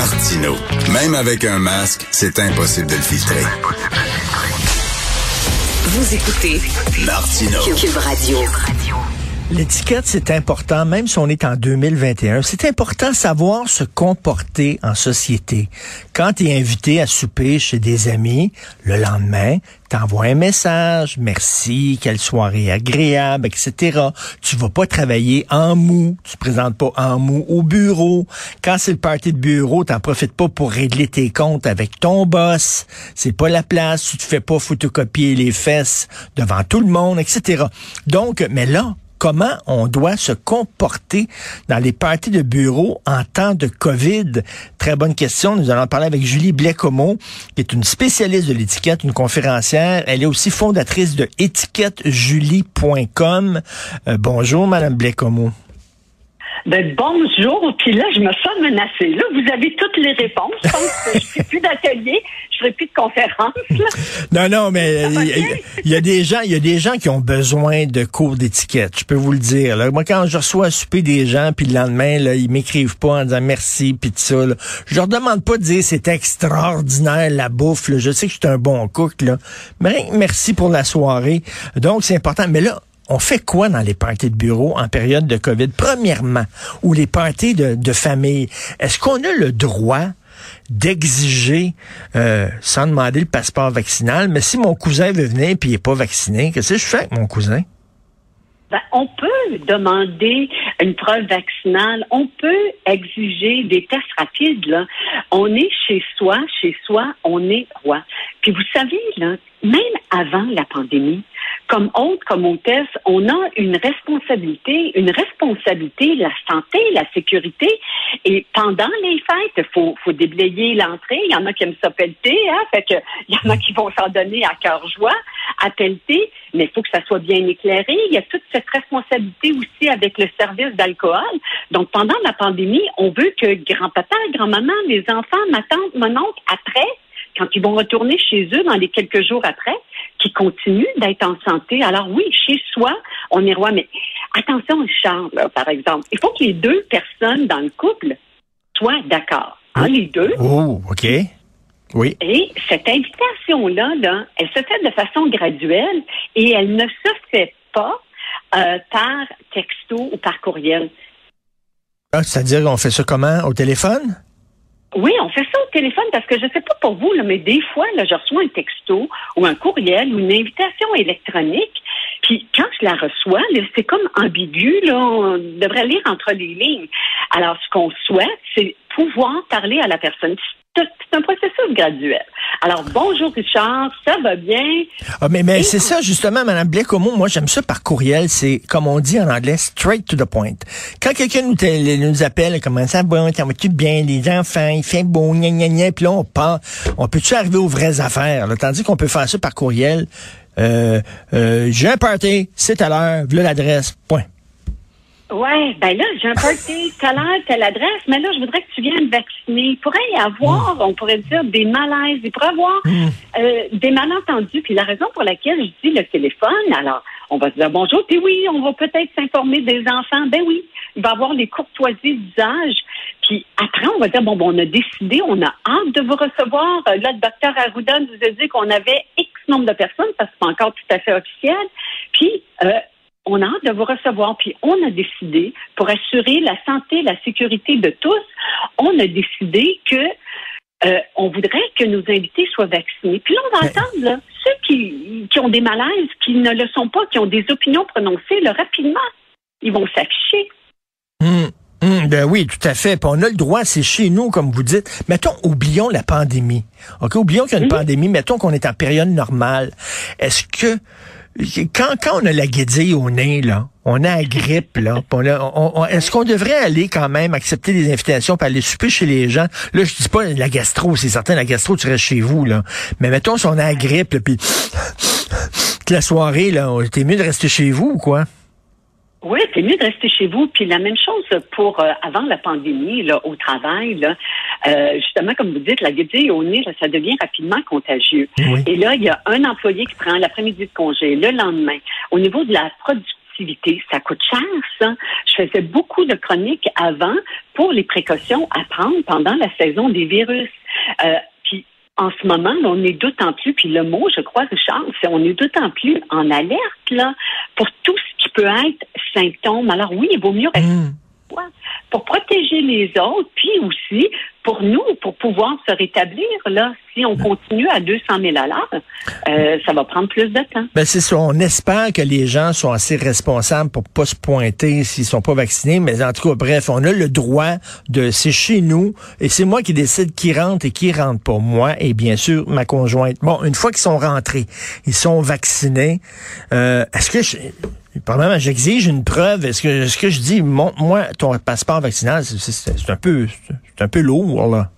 Martino. Même avec un masque, c'est impossible de le filtrer. Vous écoutez Martino. Cube Radio. L'étiquette, c'est important, même si on est en 2021. C'est important savoir se comporter en société. Quand tu es invité à souper chez des amis, le lendemain, t'envoies un message, merci, quelle soirée agréable, etc. Tu vas pas travailler en mou, tu te présentes pas en mou au bureau. Quand c'est le party de bureau, t'en profites pas pour régler tes comptes avec ton boss. C'est pas la place, tu te fais pas photocopier les fesses devant tout le monde, etc. Donc, mais là, comment on doit se comporter dans les parties de bureau en temps de COVID? Très bonne question. Nous allons parler avec Julie Blecomo, qui est une spécialiste de l'étiquette, une conférencière. Elle est aussi fondatrice de étiquettejulie.com. Euh, bonjour, Madame Blecomo. Ben, bonjour. Puis là, je me sens menacée. Là, vous avez toutes les réponses. Je pense que je ferai plus d'atelier, je ferai plus de conférences. Non, non, mais il y, a des gens, il y a des gens qui ont besoin de cours d'étiquette. Je peux vous le dire. Là. Moi, quand je reçois à souper des gens, puis le lendemain, là, ils m'écrivent pas en disant merci, puis tout ça. Là. Je leur demande pas de dire c'est extraordinaire la bouffe. Là. Je sais que je suis un bon cook, là. Mais merci pour la soirée. Donc, c'est important. Mais là, on fait quoi dans les parties de bureau en période de COVID? Premièrement, ou les parties de, famille, est-ce qu'on a le droit d'exiger, euh, sans demander le passeport vaccinal, mais si mon cousin veut venir et il n'est pas vacciné, qu'est-ce que je fais avec mon cousin? Ben, on peut demander une preuve vaccinale, on peut exiger des tests rapides. Là. On est chez soi, chez soi, on est roi. Puis vous savez, là, même avant la pandémie, comme hôte, comme hôtesse, on a une responsabilité, une responsabilité, la santé, la sécurité. Et pendant les fêtes, faut, faut déblayer l'entrée. Il y en a qui aiment ça pelleter, hein? Fait que, il y en a qui vont s'en donner à cœur joie, à pelleter, mais il faut que ça soit bien éclairé. Il y a toute cette responsabilité aussi avec le service d'alcool. Donc, pendant la pandémie, on veut que grand-papa, grand-maman, les enfants, ma tante, mon oncle, après, quand ils vont retourner chez eux dans les quelques jours après, qui continuent d'être en santé. Alors oui, chez soi, on est roi, mais attention, Charles, par exemple, il faut que les deux personnes dans le couple soient d'accord. Hein, les deux. Oh, OK. Oui. Et cette invitation-là, là, elle se fait de façon graduelle et elle ne se fait pas euh, par texto ou par courriel. Ah, c'est-à-dire qu'on fait ça comment? Au téléphone? Oui, on fait ça au téléphone parce que je sais pas pour vous, là, mais des fois, là, je reçois un texto ou un courriel ou une invitation électronique. Puis quand je la reçois, c'est comme ambigu, là, on devrait lire entre les lignes. Alors, ce qu'on souhaite, c'est pouvoir parler à la personne c'est un processus graduel. Alors, bonjour Richard, ça va bien? Ah, mais mais c'est ça, justement, Mme Blécomo, moi j'aime ça par courriel, c'est, comme on dit en anglais, straight to the point. Quand quelqu'un nous, nous appelle, comment ça va, ça va-tu bien, les enfants, il fait beau, gna gna gna, puis là on part, on peut-tu arriver aux vraies affaires, là, tandis qu'on peut faire ça par courriel, euh, euh, j'ai un party, c'est à l'heure, voilà l'adresse, point. Ouais, ben là, j'ai un party, telle heure, telle adresse, mais là, je voudrais que tu viennes vacciner. Il pourrait y avoir, mm. on pourrait dire, des malaises, il pourrait y avoir mm. euh, des malentendus. Puis la raison pour laquelle je dis le téléphone, alors, on va dire bonjour, puis oui, on va peut-être s'informer des enfants. Ben oui, il va y avoir les courtoisies d'usage. Puis après, on va dire, bon, bon, on a décidé, on a hâte de vous recevoir. Euh, là, le docteur Arruda nous a dit qu'on avait X nombre de personnes, parce que c'est pas encore tout à fait officiel. Puis, euh, on a hâte de vous recevoir. Puis on a décidé, pour assurer la santé, la sécurité de tous, on a décidé que euh, on voudrait que nos invités soient vaccinés. Puis là, on va attendre ceux qui, qui, ont des malaises, qui ne le sont pas, qui ont des opinions prononcées, là, rapidement, ils vont s'afficher. Hum, hum, ben oui, tout à fait. Puis on a le droit, c'est chez nous, comme vous dites. Mettons, oublions la pandémie. OK, oublions qu'il y a une hum. pandémie. Mettons qu'on est en période normale. Est-ce que quand, quand on a la guédille au nez, là, on a la grippe, là, est-ce qu'on devrait aller quand même accepter des invitations pour aller souper chez les gens? Là, je dis pas la gastro, c'est certain, la gastro, tu restes chez vous, là. Mais mettons, si on a la grippe, puis la soirée, là, t'es mieux de rester chez vous ou quoi? Oui, c'est mieux de rester chez vous. Puis la même chose pour euh, avant la pandémie, là, au travail, là, euh, justement, comme vous dites, la guédille au nez, ça devient rapidement contagieux. Et là, il y a un employé qui prend l'après-midi de congé, le lendemain. Au niveau de la production. Ça coûte cher, ça. Je faisais beaucoup de chroniques avant pour les précautions à prendre pendant la saison des virus. Euh, puis en ce moment, on est d'autant plus, puis le mot, je crois, Richard, c'est on est d'autant plus en alerte là pour tout ce qui peut être symptômes. Alors oui, il vaut mieux rester Hum. pour protéger les autres, puis aussi pour nous, pour pouvoir se rétablir. Là, si on continue à 200 000 à l'heure, euh, ça va prendre plus de temps. Ben c'est ça. On espère que les gens sont assez responsables pour pas se pointer s'ils sont pas vaccinés. Mais en tout cas, bref, on a le droit de. C'est chez nous et c'est moi qui décide qui rentre et qui rentre pas. Moi et bien sûr ma conjointe. Bon, une fois qu'ils sont rentrés, ils sont vaccinés. Euh, Est-ce que je, Probablement, j'exige une preuve. Est-ce que, ce que je dis, montre-moi ton passeport vaccinal, c'est- un peu, c'est un peu lourd, là.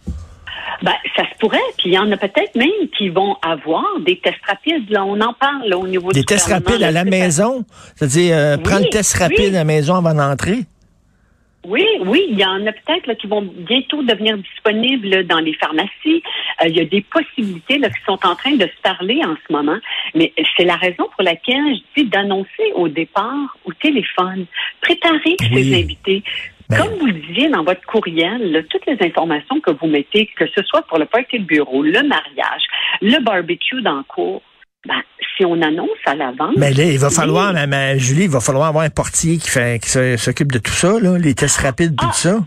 Ben, ça se pourrait, puis il y en a peut-être même qui vont avoir des tests rapides. Là, on en parle là, au niveau Des du tests rapides à la maison? C'est-à-dire, euh, Oui, prendre le test rapide oui. à la maison avant d'entrer? Oui, oui, il y en a peut-être là, qui vont bientôt devenir disponibles là, dans les pharmacies. Euh, il y a des possibilités là, qui sont en train de se parler en ce moment. Mais c'est la raison pour laquelle je dis d'annoncer au départ au téléphone, préparer Oui. ses invités. Ben- Comme vous le disiez dans votre courriel, là, toutes les informations que vous mettez, que ce soit pour le party de bureau, le mariage, le barbecue dans le cours, ben, si on annonce à l'avance, Mais là, il va falloir, Julie, il va falloir avoir un portier qui fait, qui s'occupe de tout ça, là, les tests rapides, tout Ah. ça.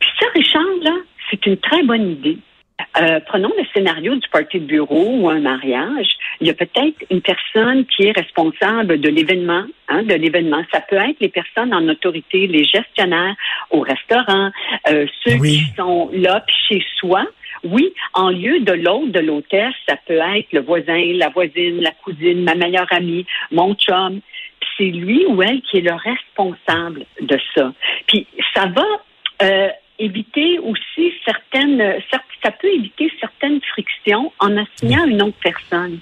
Puis ça, Richard, là, c'est une très bonne idée. Euh, prenons le scénario du party de bureau ou un mariage. Il y a peut-être une personne qui est responsable de l'événement, hein, de l'événement. Ça peut être les personnes en autorité, les gestionnaires au restaurant, euh, ceux Oui. qui sont là puis chez soi. Oui, en lieu de l'autre, de l'hôtesse, ça peut être le voisin, la voisine, la cousine, ma meilleure amie, mon chum. C'est lui ou elle qui est le responsable de ça. Puis ça va euh, éviter aussi certaines, cer- ça peut éviter certaines frictions en assignant une autre personne.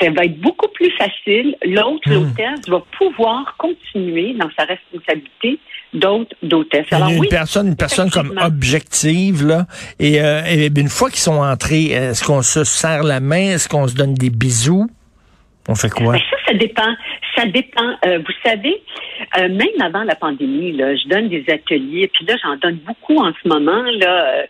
Ça va être beaucoup plus facile. L'autre, Hmm. l'hôtesse, va pouvoir continuer dans sa responsabilité d'autre d'hôtesse. Alors une oui, personne, une personne comme objective, là. Et, euh, et une fois qu'ils sont entrés, est-ce qu'on se serre la main? Est-ce qu'on se donne des bisous? On fait quoi? Ben, ça, ça dépend. Ça dépend. Euh, vous savez, euh, même avant la pandémie, là, je donne des ateliers, puis là, j'en donne beaucoup en ce moment, là,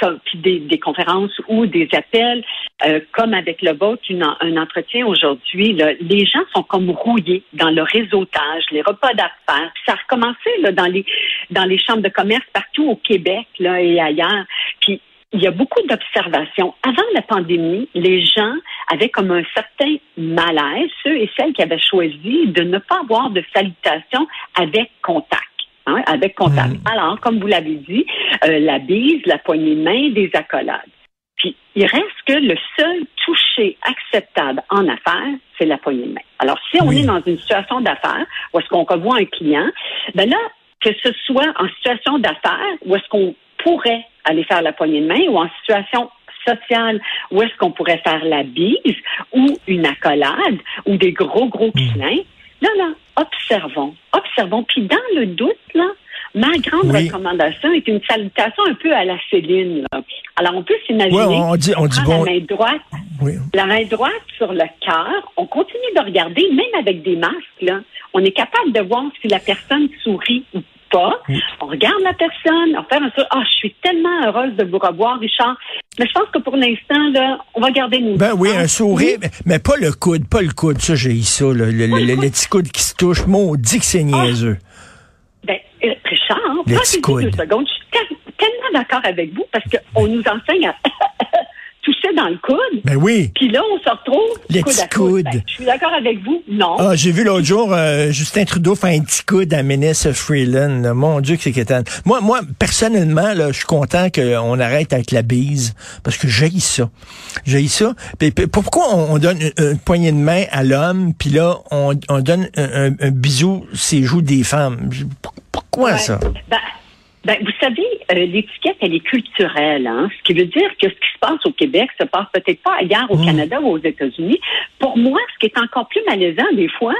comme, puis des, des conférences ou des appels, euh, comme avec le en- un entretien aujourd'hui. Les gens sont comme rouillés dans le réseautage, les repas d'affaires. Puis ça a recommencé là, dans les dans les chambres de commerce partout au Québec là, et ailleurs. Puis il y a beaucoup d'observations. Avant la pandémie, les gens avaient comme un certain malaise, ceux et celles qui avaient choisi de ne pas avoir de salutation avec contact. hein, avec contact. Mm. Alors, comme vous l'avez dit, euh, la bise, la poignée de main, des accolades. Puis, il reste que le seul toucher acceptable en affaires, c'est la poignée de main. Alors, si on Oui. est dans une situation d'affaires où est-ce qu'on revoit un client, ben là, que ce soit en situation d'affaires où est-ce qu'on pourrait aller faire la poignée de main ou en situation sociale où est-ce qu'on pourrait faire la bise ou une accolade ou des gros, gros câlins, là, là, observons, observons. Puis dans le doute, là, ma grande Oui. recommandation est une salutation un peu à la Céline. là. Alors, on peut s'imaginer Ouais, on dit, on dit prend bon. la main droite Oui. la main droite sur le cœur, on continue de regarder, même avec des masques, là, on est capable de voir si la personne sourit ou pas. On regarde la personne, on fait un sourire. Ah, je suis tellement heureuse de vous revoir, Richard. Mais je pense que pour l'instant, là, on va garder nos Ben oui, un sourire, mais, mais pas le coude, pas le coude. Ça, j'ai eu ça, là, le, petit coude qui se touche. Maudit que c'est niaiseux. Ben, euh, Richard, Le pas deux secondes. Je suis tel- tellement d'accord avec vous parce qu'on nous enseigne à dans le coude. Ben oui. Puis là, on se retrouve Le coude à coude. coude. Ben, je suis d'accord avec vous. Non. Ah, j'ai vu l'autre jour euh, Justin Trudeau faire un petit coude à Ménès Freeland. là. Mon Dieu que c'est quétaine. Moi, moi, personnellement, là, je suis content qu'on arrête avec la bise parce que j'ai ça. J'ai ça. Puis, pourquoi on, on donne une, une poignée de main à l'homme, puis là, on, on donne un, un- un bisou ses joues des femmes? Pourquoi Ouais. ça? Ben, ben, vous savez, euh, l'étiquette, elle est culturelle. Hein? Ce qui veut dire que ce qui se passe au Québec se passe peut-être pas ailleurs au Mm. Canada ou aux États-Unis. Pour moi, ce qui est encore plus malaisant des fois,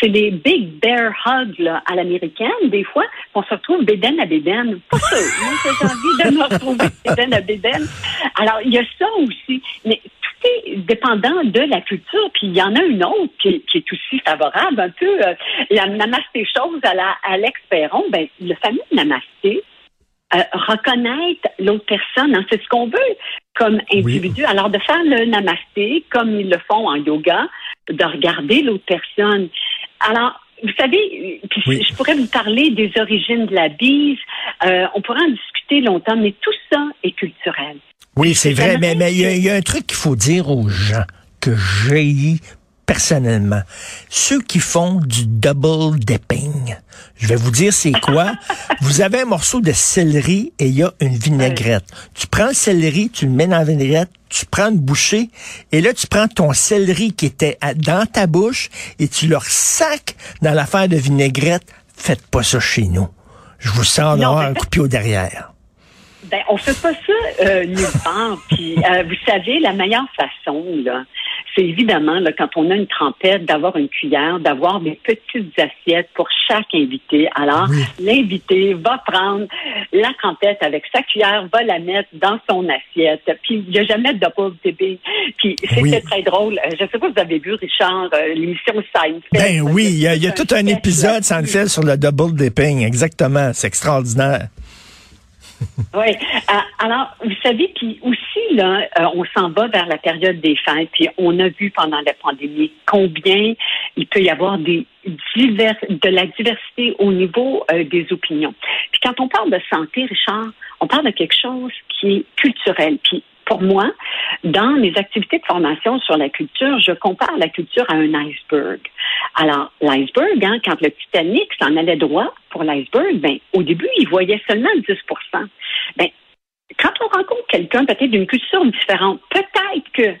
c'est les big bear hugs là, à l'américaine. Des fois, on se retrouve bédaine à bédaine. Pas ça. Moi, j'ai envie de me retrouver bédaine à bédaine. Alors, il y a ça aussi. Mais écoutez, dépendant de la culture, puis il y en a une autre qui, est aussi favorable, un peu euh, la namasté chose à la Alex Perron, ben, le fameux namasté, euh, reconnaître l'autre personne, hein, c'est ce qu'on veut comme individu. Alors de faire le namasté comme ils le font en yoga, de regarder l'autre personne. Alors vous savez, je pourrais vous parler des origines de la bise. Euh, on pourrait en discuter longtemps, mais tout ça est culturel. Oui, c'est vrai, mais il y, a un truc qu'il faut dire aux gens que j'ai personnellement, ceux qui font du double dipping, je vais vous dire c'est quoi. vous avez un morceau de céleri et il y a une vinaigrette. Tu prends le céleri, tu le mets dans la vinaigrette, tu prends une bouchée et là tu prends ton céleri qui était dans ta bouche et tu le sacs dans l'affaire de vinaigrette. Faites pas ça chez nous. Je vous sens d'avoir un coup de pied derrière. Ben, on fait pas ça euh, nulle part. Puis, euh, vous savez, la meilleure façon, là, c'est évidemment, là, quand on a une trempette, d'avoir une cuillère, d'avoir des petites assiettes pour chaque invité. Alors, l'invité va prendre la trempette avec sa cuillère, va la mettre dans son assiette. Puis, il n'y a jamais de double dipping. Puis, c'était très drôle. Euh, je ne sais pas si vous avez vu, Richard, euh, l'émission Seinfeld. Ben oui, il y a, tout un épisode Seinfeld sur le double dipping. Exactement. C'est extraordinaire. oui. Euh, alors, vous savez, puis aussi, là, euh, on s'en va vers la période des fêtes, puis on a vu pendant la pandémie combien il peut y avoir des divers, de la diversité au niveau euh, des opinions. Puis quand on parle de santé, Richard, on parle de quelque chose qui est culturel. Puis pour moi, dans mes activités de formation sur la culture, je compare la culture à un iceberg. Alors, l'iceberg, hein, quand le Titanic s'en allait droit pour l'iceberg, ben, au début, il voyait seulement 10% ben, quand on rencontre quelqu'un peut-être d'une culture différente, peut-être que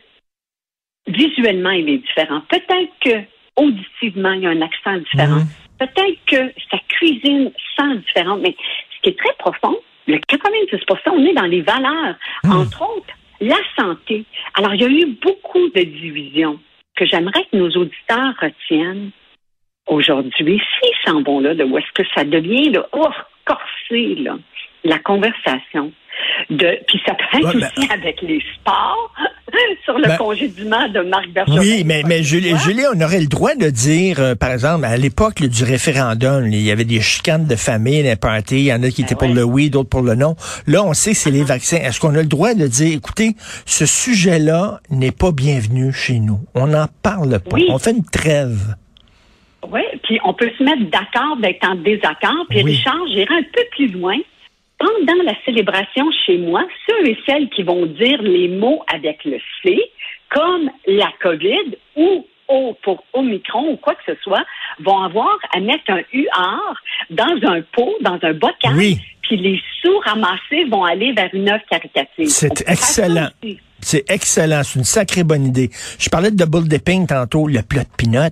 visuellement, il est différent. Peut-être que auditivement, il y a un accent différent. Mhm. Peut-être que sa cuisine sent différente. Mais ce qui est très profond, le 90% on est dans les valeurs. Hmm. Entre autres, la santé. Alors, il y a eu beaucoup de divisions que j'aimerais que nos auditeurs retiennent aujourd'hui. S'ils s'en vont là, de où est-ce que ça devient, là, oh, corsé, là, la conversation. De, puis ça être aussi avec les sports sur le ben, congédiement de Marc Bergeron. Oui, mais, mais Julie, Julie, on aurait le droit de dire, euh, par exemple, à l'époque du référendum, il y avait des chicanes de famille, des parties, il y en a qui ben étaient pour le oui, d'autres pour le non. Là, on sait que c'est les vaccins. Est-ce qu'on a le droit de dire, écoutez, ce sujet-là n'est pas bienvenu chez nous? On n'en parle pas. On fait une trêve. Oui, puis on peut se mettre d'accord d'être en désaccord. Puis Richard, j'irai un peu plus loin pendant la célébration chez moi, ceux et celles qui vont dire les mots avec le C, comme la COVID ou O pour Omicron ou quoi que ce soit, vont avoir à mettre un UR dans un pot, dans un bocal, puis les sous ramassés vont aller vers une œuvre caritative. C'est excellent. C'est excellent. C'est une sacrée bonne idée. Je parlais de double dipping tantôt, le plat de pinot.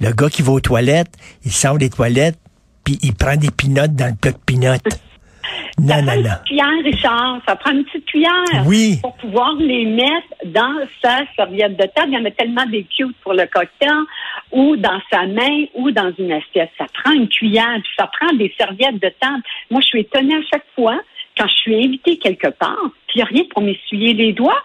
Le gars qui va aux toilettes, il sort des toilettes, puis il prend des pinottes dans le plat de pinot. Ça non, prend une petite cuillère, Richard. Ça prend une petite cuillère oui. pour pouvoir les mettre dans sa serviette de table. Il y en a tellement des cute pour le cocktail, ou dans sa main, ou dans une assiette. Ça prend une cuillère, puis ça prend des serviettes de table. Moi, je suis étonnée à chaque fois quand je suis invitée quelque part, puis il n'y a rien pour m'essuyer les doigts.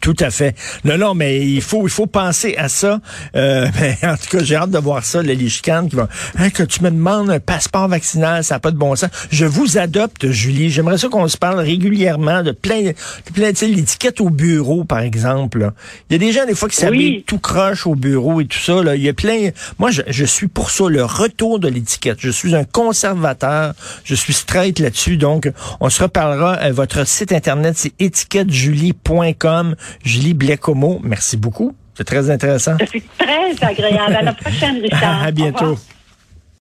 Tout à fait. Non, non, mais il faut, il faut penser à ça. Euh, en tout cas, j'ai hâte de voir ça, les chicanes qui vont. Hein, que tu me demandes un passeport vaccinal, ça n'a pas de bon sens. Je vous adopte, Julie. J'aimerais ça qu'on se parle régulièrement de plein, de plein, tu sais, l'étiquette au bureau, par exemple. Il y a des gens des fois qui s'habillent tout croche au bureau et tout ça. Là. Il y a plein. Moi, je, je suis pour ça, le retour de l'étiquette. Je suis un conservateur. Je suis straight là-dessus. Donc, on se reparlera. votre site internet, c'est étiquettejulie.com. Julie Blecomo, merci beaucoup. C'est très intéressant. C'est très agréable. À la prochaine, Richard. à bientôt.